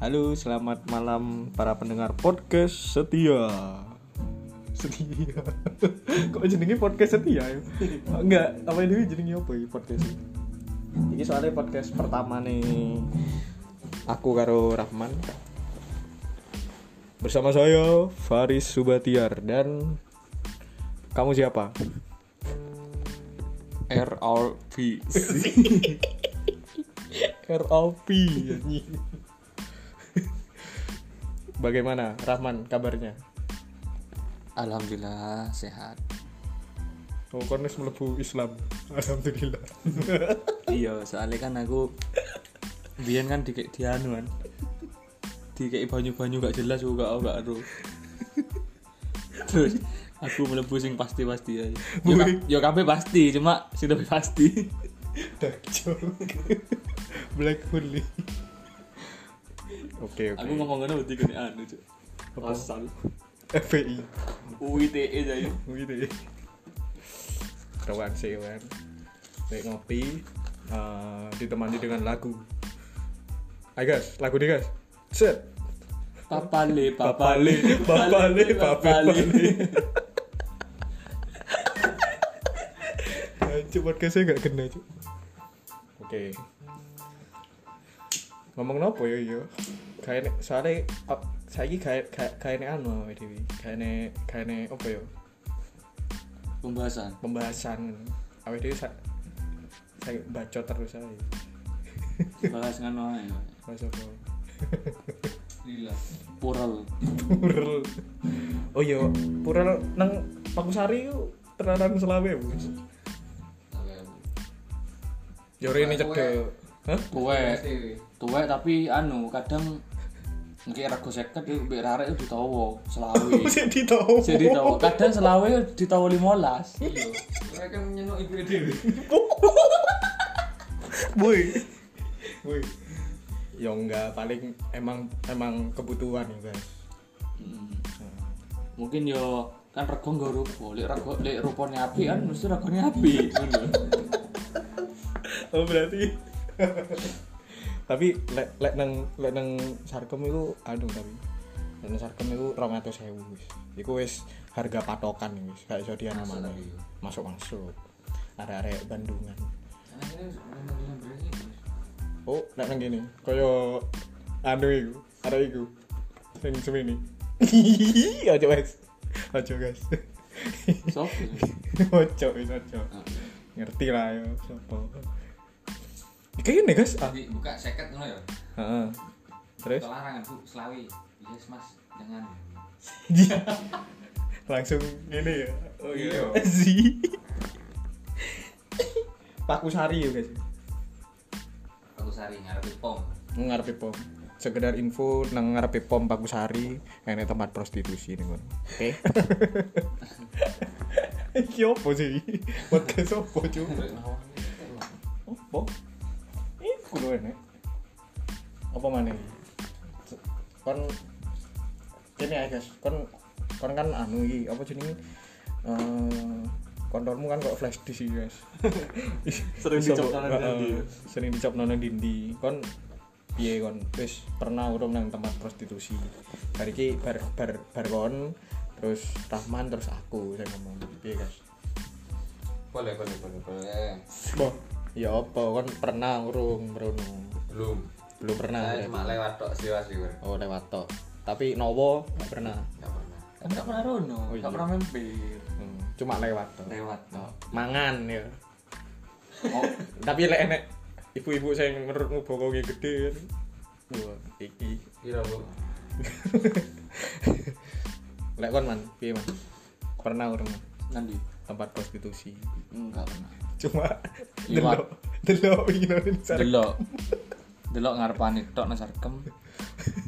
Halo, selamat malam para pendengar podcast setia. Setia. Kok jenenge podcast setia ya? Enggak, apa ini jenenge apa ya podcast ini? Ini soalnya podcast pertama nih aku karo Rahman bersama saya Faris Subatiar dan kamu siapa? RLP anjing. Bagaimana Rahman kabarnya? Alhamdulillah sehat Oh, kon wis mlebu Islam. Alhamdulillah. iya soalnya kan aku biyen kan di dianu kan di banyu-banyu gak jelas juga aku gak aduh terus aku melebu sing pasti-pasti aja yo, ka- yo kabeh pasti cuma sing lebih pasti Dark joke. Black hole. Oke, oke. aku ngomong ngono berarti kene anu cuk Apa? asal FPI. UITE aja Gitu ya. Kawan sih kan. Baik ngopi eh, ditemani dengan lagu. Ayo guys, lagu nih guys. Set. papale Papale, papale, papale. Cuk podcastnya gak kena cuk. Oke. Ngomong apa ya yo? Kayak soalnya oh, saiki kayak kayak kayak anu awake dhewe. Kayak kayak apa ya? pembahasan Pembahasan awake dhewe sa saya bacot terus aja. bahas ngono ae Mas apa? lila pural Purel. Oh iya, Purel nang Pakusari ku tenanan selawe, Bos. Yo rene cedek. Hah? tuwek tuwek tapi anu kadang Nggak rego seket itu mbek rarek itu ditawa selawe. Sik ditawa. Jadi ditawa kadang selawe ditawa 15. Iya, mereka menyenok ibu dewi. Boy. Boy. Ya enggak, paling emang emang kebutuhan ya, guys. Hmm. Mungkin yo kan rego nggo rupo, lek rego lek rupane api kan mesti regone api. Oh, berarti tapi lek lek nang lek nang sarkem itu anu tapi lek nang sarkem itu 200.000 wis. Iku wis harga patokan wis, gak iso dianu Masuk mana. Masuk masuk. Arek-arek Bandungan. Nah. Oh, nek nang kene kaya anu iku, arek iku. Sing semene. Aja guys. Aja guys. Sopo? Ojo ojo. Ngerti lah yo sapa. Iki ngene guys. Ah. Buka seket ngono ya. Heeh. Terus larangan Bu, Selawi. Yes, Mas. Jangan. langsung ini ya. Oh, iya. Zi. Pakusari ya guys. Aku sari ngarepe pom. Ngarepe pom. Sekedar info nang ngarepe pom Pakusari enek tempat prostitusi ngono. Oke. Iki opo sih? Podcast opo cuy? Opo? Lho enek. Apa maneh? Kon kene ae guys. Kon kon kan anu iki apa jenenge? Eh kontormu kan kok flash disk iki guys. Sering dicop nang Heeh, dindi. Sering dicop nang dindi. Kon piye kon wis pernah urung nang tempat prostitusi. Bar iki bar bar bar kon terus Rahman terus aku saya ngomong piye guys. Boleh, boleh, boleh, boleh. Ya apa kon pernah urung merono? Belum. Belum pernah. Saya berarti. cuma lewat tok siwas sih, Bro. Oh lewat tok. Tapi nowo gak pernah. Enggak pernah. Enggak pernah rono, Oh, enggak iya. pernah mampir. Hmm, cuma lewat tok. Lewat. Oh, mangan ya. Oh, Tapi lek enek ibu-ibu sing menurutmu bokonge gede kan. Wah, iki. Kira, Bu. Lek kon man, piye man? Pernah urung nanti tempat prostitusi. enggak pernah. Cuma delok delok iki Indonesia. Delok. Delok ngarepane tok nang sarkem.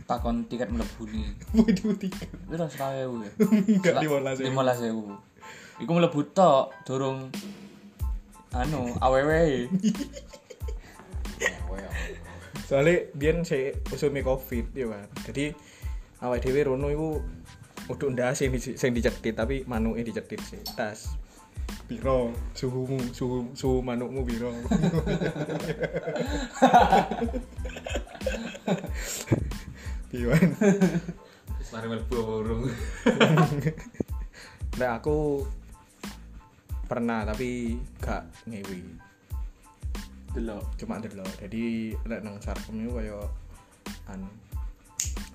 Takon tiket mlebu ni. Waduh tiga. Piro 10.000 ya? Enggak Sela- 15.000. 15.000. Iku mlebu tok durung anu awewe. Ya, ya. Soalnya biyen saya usumi covid ya kan. Jadi awake dhewe rono iku uduk ndas sing di- sing dicetit tapi manuke dicetit sih. Tas. Piro suhumu, suhu suhu manukmu piro? Piwan. Wis mari mlebu apa urung? Nah, aku pernah tapi gak ngewi. delok Cuma delok. Jadi lek nang sarkem iku kaya anu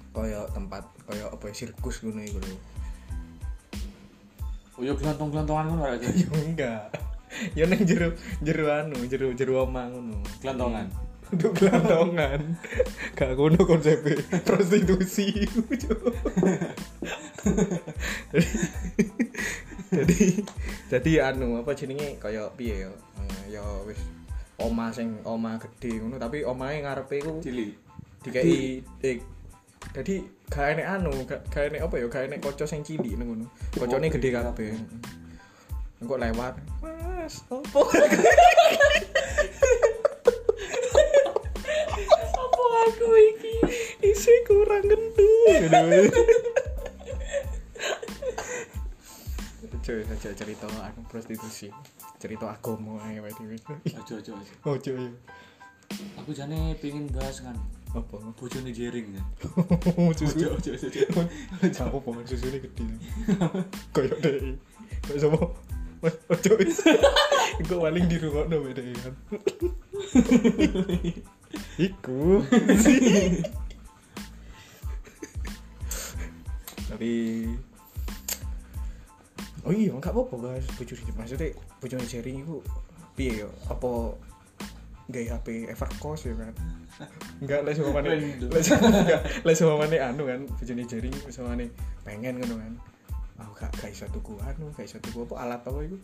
kaya tempat kaya apa ya, sirkus ngono iku lho. Oh yo gelontong-gelontongan ngono aja Ya enggak. Ya nang jero jero anu, jero jero omah ngono. gelontongan Untuk gelandongan. Gak ngono konsepnya prostitusi. jadi jadi anu apa jenenge kaya piye ya? Ya wis omah sing omah gede ngono tapi omahe ngarepe iku cilik dikai eh jadi gak enek anu gak gak enek apa ya? Gak enek kaca sing cilik nang ngono. Kocone gede kabeh. engko lewat? Mas opo opo aku iki? Isi kurang gendut Coy, aja cerita anu prostitusi. Cerita agama ae wae dhewe. aja aja aja. Ojo ya. aku jane pengen bahas kan Apa? bojone jering kan Susu. ojo ojo ojo Apa apa susu ini gede. Kayak deh. Kayak sama. Ojo. Iku paling dirungokno beda kan. Iku. Tapi Oh iya, enggak apa-apa guys, bojone maksudnya bojone sharing iku piye yo? Apa gaya HP Evercost ya kan? Enggak lah sama mana lah sama mana anu kan bojone jaring sama mana pengen ngono kan. Aku gak gak iso tuku anu, gak iso tuku apa alat apa iku?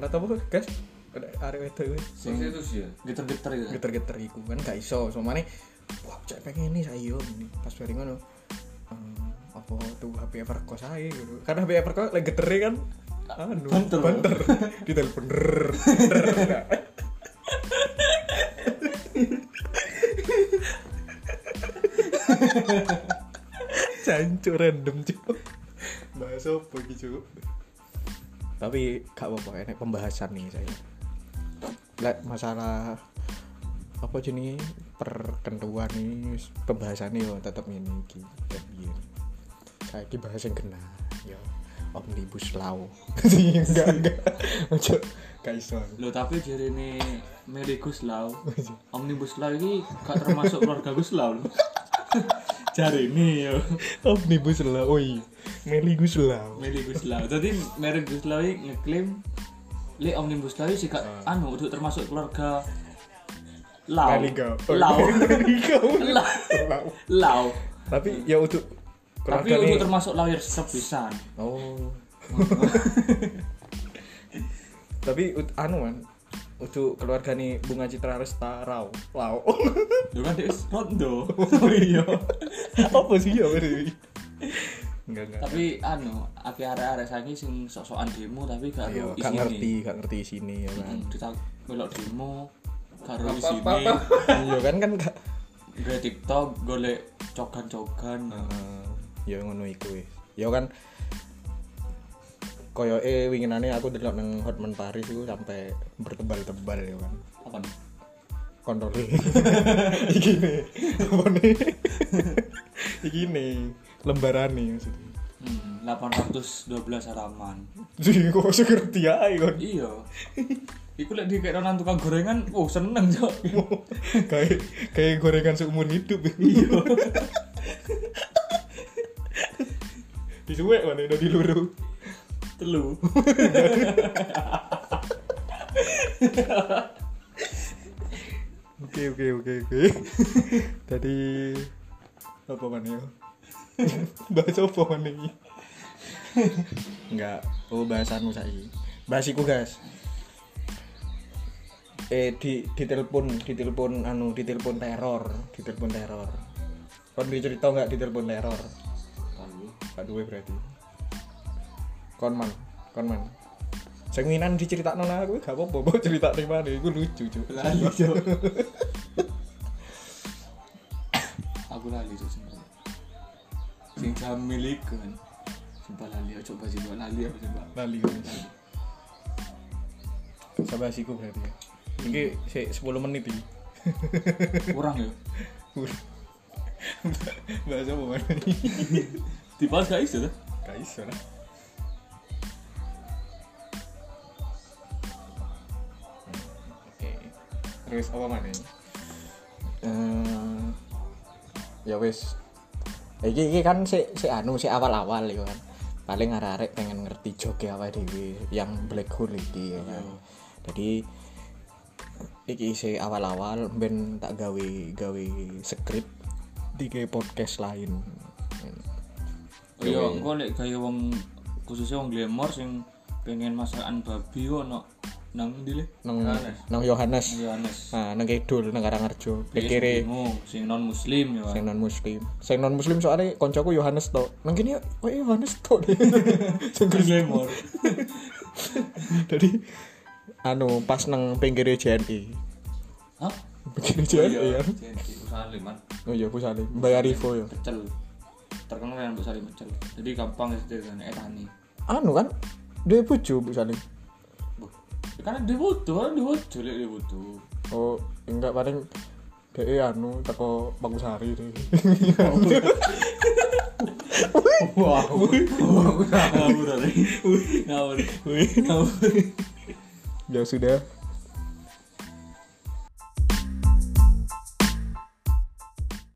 Alat apa guys? Ada arek wedok kuwi. sing Prostitusi ya. geter-geter gitu geter-geter iku kan gak iso sama mana wah cek pengen nih saya ini pas bareng ngono eh, apa tuh HP Evercost aja gitu karena HP Evercost lagi getere kan anu Banter. banter di telepon Cancuk random cuk. Bahas apa iki cuk? Tapi gak apa-apa enek pembahasan nih saya. Lek masalah apa jenis perkentuan nih pembahasan nih tetap ini iki. Kayak biyen. saya ki bahas yang kena ya omnibus law. Enggak enggak. Ojo aku. Loh tapi jadi ini Mary Guslau Omnibus Law ini gak termasuk keluarga Guslau loh Jari ini yo. Omnibus law oh iya Meli Gus law Mary Guslau Jadi Mary Guslau ini ngeklaim Li Omnibus Law sih gak anu udah termasuk keluarga Meli Meli Gau. Lau. Lau. Lau. Tapi ya untuk Tapi untuk nih. termasuk lawyer sepisan. Oh. Tapi anu kan untuk keluarga nih bunga citra resta raw lau. Lu kan dia rondo. Oh iya apa sih ya berarti enggak enggak. Tapi anu Aki arek-arek saiki sing sok-sokan demo tapi gak Iya, ro gak ngerti gak ngerti sini ya kan Hmm, Kita melok demo karo Apa, isine. apa, apa? iya kan kan gak Gue TikTok golek cogan-cogan. Heeh, ya ngono iku wis. Ya kan koyo eh winginane aku delok nang Hotman Paris itu sampai bertebal-tebal ya kan. Apa nih? Kontrol. Iki nih. Apa nih iki nih. Lembaran nih maksudnya. Hmm, 812 halaman. Jadi kok masih ngerti aja kan Iya. Iku lek dikek nang tukang gorengan, oh seneng cok. kayak kayak gorengan seumur hidup. Iya. Disuwek mana udah diluru. Telu. Oke oke oke oke. Tadi apa mana ya? Bahas apa mana ini? Enggak, oh bahasanmu saya. Bahas iku guys. Eh di di telepon, di telepon anu, di telepon teror, di telepon teror. Kon cerita enggak di telepon teror? Gak duwe berarti. Kon man, kon man. Sing winan diceritakno nang aku gak apa-apa, cerita ning mana iku lucu, Cuk. Lali cok. Aku lali cok sebenarnya. Sing jamil iku kan. Sumpah lali, coba sih lali apa coba. Lali kan. Sampai siku berarti ya. Ini sik 10 menit iki. Kurang ya. bahasa apa mana Dibahas gak iso tuh. gak iso lah terus apa mana eh ya wis. Iki iki kan si si anu si awal-awal ya kan. Paling arek-arek pengen ngerti joge awake dhewe yang black hole iki ya kan. Jadi iki si awal-awal ben tak gawe gawe skrip tiga podcast lain. Iya, engko nek gaya wong khususnya wong glamour sing pengen masakan babi ono nang ndi nang nang Yohanes Yohanes. nah nang kidul nang Karangarjo pikire bingung, sing non muslim ya. sing non muslim sing non muslim soalnya koncoku Yohanes to nang kene kok Yohanes to sing glamour. jadi anu pas nang pinggir JNE Hah? pinggir JNE ya Jadi usaha liman oh iya pusale bayar Rivo ya pecel. Terkenal kan Bu Salim pecel. Jadi gampang ya kan etani. anu kan dia bojo Bu Salim Karena dia butuh, kan dia butuh, dia butuh. oh enggak paling dia anu teko Bangusari deh Wow. Ngawur tadi. Ngawur. Ngawur. ya sudah